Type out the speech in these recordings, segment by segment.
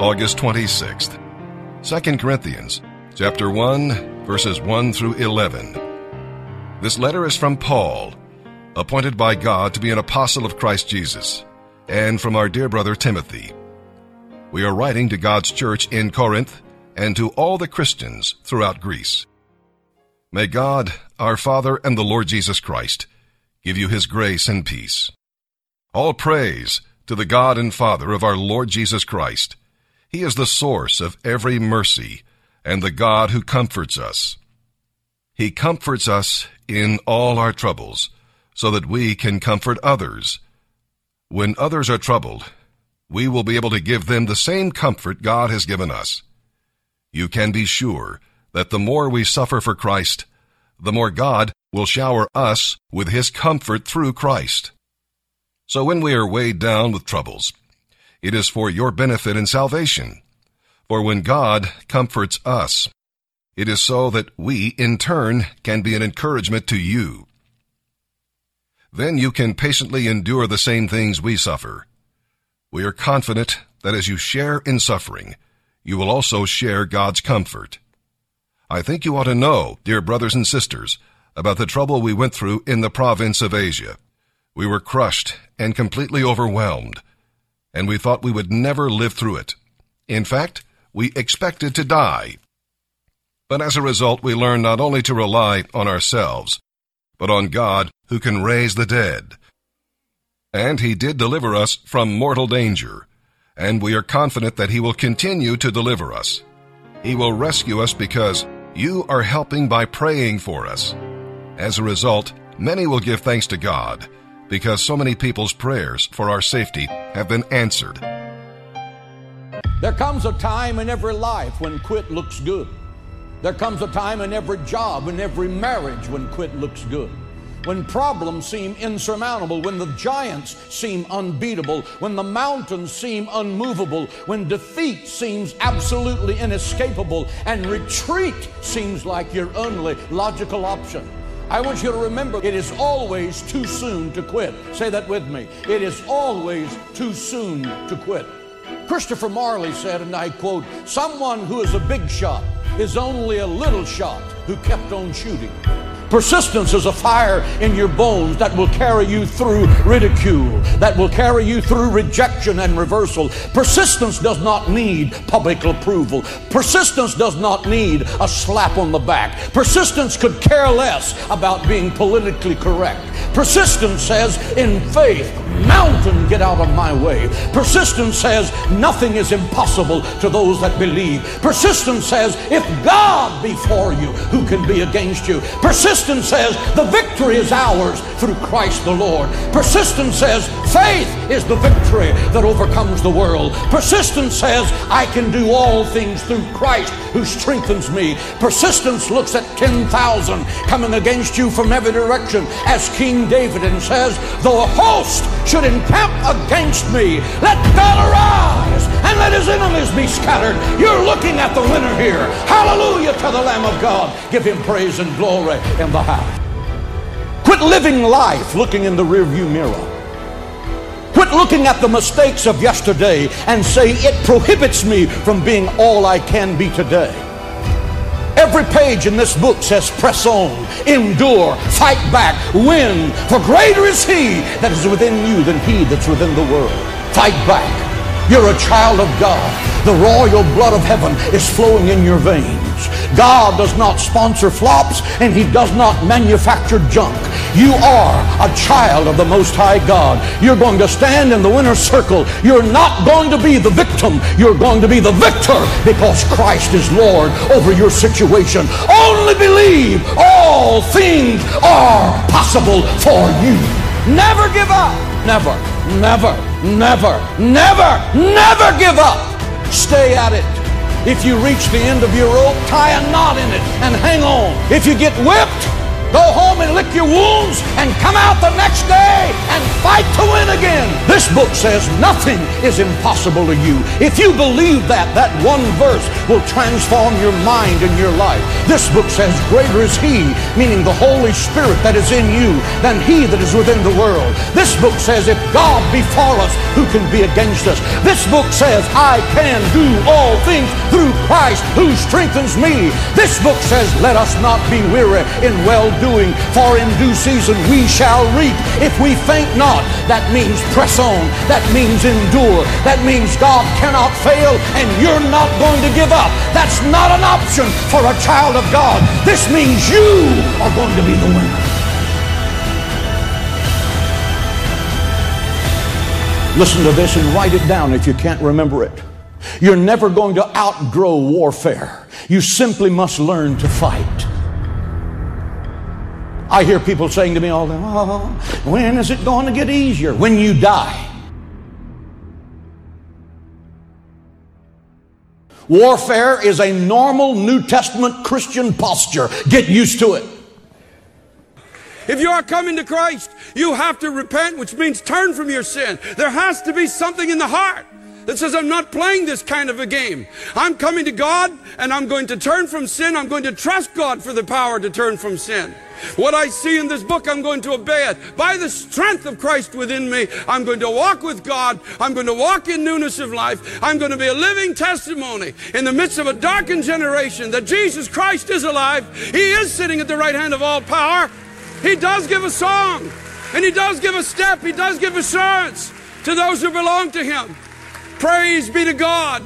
August 26th. 2 Corinthians chapter 1 verses 1 through 11. This letter is from Paul, appointed by God to be an apostle of Christ Jesus, and from our dear brother Timothy. We are writing to God's church in Corinth and to all the Christians throughout Greece. May God, our Father and the Lord Jesus Christ, give you his grace and peace. All praise to the God and Father of our Lord Jesus Christ. He is the source of every mercy and the God who comforts us. He comforts us in all our troubles so that we can comfort others. When others are troubled, we will be able to give them the same comfort God has given us. You can be sure that the more we suffer for Christ, the more God will shower us with His comfort through Christ. So when we are weighed down with troubles, it is for your benefit and salvation. For when God comforts us, it is so that we, in turn, can be an encouragement to you. Then you can patiently endure the same things we suffer. We are confident that as you share in suffering, you will also share God's comfort. I think you ought to know, dear brothers and sisters, about the trouble we went through in the province of Asia. We were crushed and completely overwhelmed, and we thought we would never live through it. In fact, we expected to die. But as a result, we learned not only to rely on ourselves, but on God who can raise the dead. And He did deliver us from mortal danger, and we are confident that He will continue to deliver us. He will rescue us because you are helping by praying for us. As a result, many will give thanks to God because so many people's prayers for our safety have been answered. There comes a time in every life when quit looks good. There comes a time in every job, in every marriage when quit looks good. When problems seem insurmountable, when the giants seem unbeatable, when the mountains seem unmovable, when defeat seems absolutely inescapable, and retreat seems like your only logical option. I want you to remember it is always too soon to quit. Say that with me. It is always too soon to quit. Christopher Morley said, and I quote, Someone who is a big shot is only a little shot who kept on shooting. Persistence is a fire in your bones that will carry you through ridicule, that will carry you through rejection and reversal. Persistence does not need public approval. Persistence does not need a slap on the back. Persistence could care less about being politically correct. Persistence says, in faith, mountain, get out of my way. Persistence says, nothing is impossible to those that believe. Persistence says, if God be for you, who can be against you? Persistence says, the victory is ours through Christ the Lord. Persistence says, faith is the victory that overcomes the world. Persistence says, I can do all things through Christ who strengthens me. Persistence looks at 10,000 coming against you from every direction as King David and says, the host should encamp against me. Let God arise and let his enemies be scattered. You're looking at the winner here. Hallelujah to the Lamb of God. Give him praise and glory the house. Quit living life looking in the rearview mirror. Quit looking at the mistakes of yesterday and say it prohibits me from being all I can be today. Every page in this book says, press on, endure, fight back, win, for greater is he that is within you than he that's within the world. Fight back. You're a child of God. The royal blood of heaven is flowing in your veins. God does not sponsor flops and he does not manufacture junk. You are a child of the Most High God. You're going to stand in the winner's circle. You're not going to be the victim. You're going to be the victor because Christ is Lord over your situation. Only believe all things are possible for you. Never give up. Never, never, never, never, never give up. Stay at it. If you reach the end of your rope, tie a knot in it and hang on. If you get whipped, Go home and lick your wounds and come out the next day book says nothing is impossible to you. If you believe that, that one verse will transform your mind and your life. This book says, Greater is He, meaning the Holy Spirit that is in you, than He that is within the world. This book says, If God be for us, who can be against us? This book says, I can do all things through Christ who strengthens me. This book says, Let us not be weary in well doing, for in due season we shall reap. If we faint not, that means press on. That means endure. That means God cannot fail and you're not going to give up. That's not an option for a child of God. This means you are going to be the winner. Listen to this and write it down if you can't remember it. You're never going to outgrow warfare. You simply must learn to fight. I hear people saying to me all the time, oh, when is it going to get easier? When you die. Warfare is a normal New Testament Christian posture. Get used to it. If you are coming to Christ, you have to repent, which means turn from your sin. There has to be something in the heart that says, I'm not playing this kind of a game. I'm coming to God and I'm going to turn from sin. I'm going to trust God for the power to turn from sin. What I see in this book, I'm going to obey it. By the strength of Christ within me, I'm going to walk with God. I'm going to walk in newness of life. I'm going to be a living testimony in the midst of a darkened generation that Jesus Christ is alive. He is sitting at the right hand of all power. He does give a song, and He does give a step. He does give assurance to those who belong to Him. Praise be to God.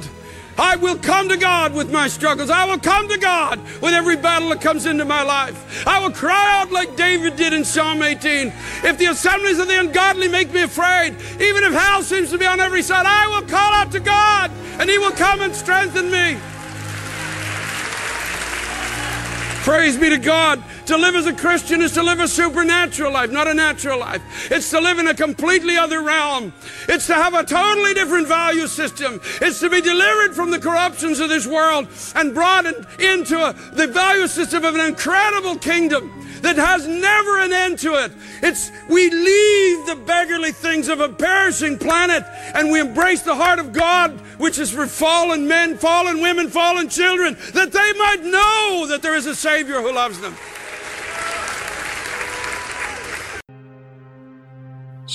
I will come to God with my struggles. I will come to God with every battle that comes into my life. I will cry out like David did in Psalm 18. If the assemblies of the ungodly make me afraid, even if hell seems to be on every side, I will call out to God and He will come and strengthen me. Praise be to God. To live as a Christian is to live a supernatural life, not a natural life. It's to live in a completely other realm. It's to have a totally different value system. It's to be delivered from the corruptions of this world and brought into a, the value system of an incredible kingdom that has never an end to it. It's we leave the beggarly things of a perishing planet and we embrace the heart of God, which is for fallen men, fallen women, fallen children, that they might know that there is a Savior who loves them.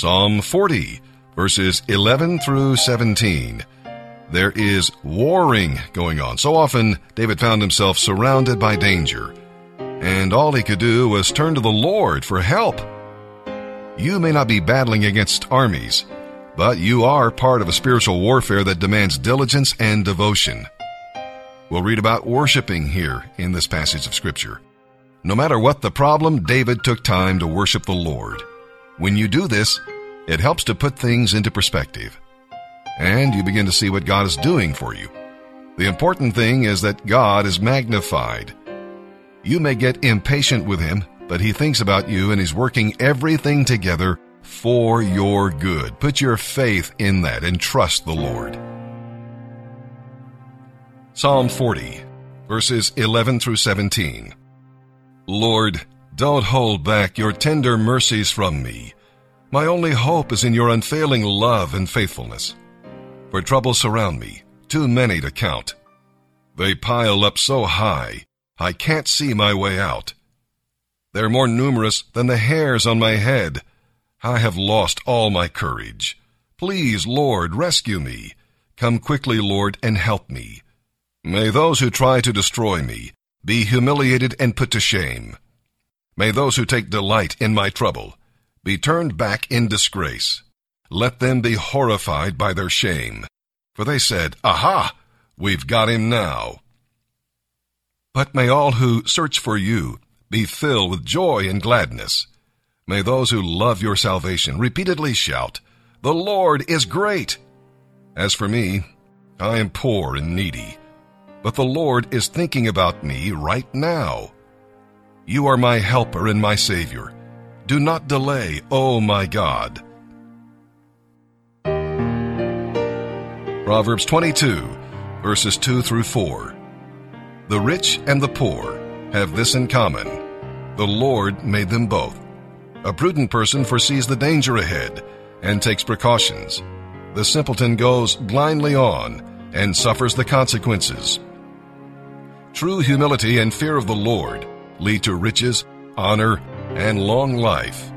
Psalm 40, verses 11 through 17. There is warring going on. So often, David found himself surrounded by danger, and all he could do was turn to the Lord for help. You may not be battling against armies, but you are part of a spiritual warfare that demands diligence and devotion. We'll read about worshiping here in this passage of Scripture. No matter what the problem, David took time to worship the Lord. When you do this, it helps to put things into perspective. And you begin to see what God is doing for you. The important thing is that God is magnified. You may get impatient with Him, but He thinks about you and He's working everything together for your good. Put your faith in that and trust the Lord. Psalm 40, verses 11 through 17. Lord, don't hold back your tender mercies from me. My only hope is in your unfailing love and faithfulness. For troubles surround me, too many to count. They pile up so high, I can't see my way out. They're more numerous than the hairs on my head. I have lost all my courage. Please, Lord, rescue me. Come quickly, Lord, and help me. May those who try to destroy me be humiliated and put to shame. May those who take delight in my trouble be turned back in disgrace. Let them be horrified by their shame. For they said, Aha! We've got him now. But may all who search for you be filled with joy and gladness. May those who love your salvation repeatedly shout, The Lord is great! As for me, I am poor and needy, but the Lord is thinking about me right now. You are my helper and my Savior. Do not delay, O oh my God. Proverbs 22, verses 2 through 4. The rich and the poor have this in common. The Lord made them both. A prudent person foresees the danger ahead and takes precautions. The simpleton goes blindly on and suffers the consequences. True humility and fear of the Lord lead to riches, honor, and long life.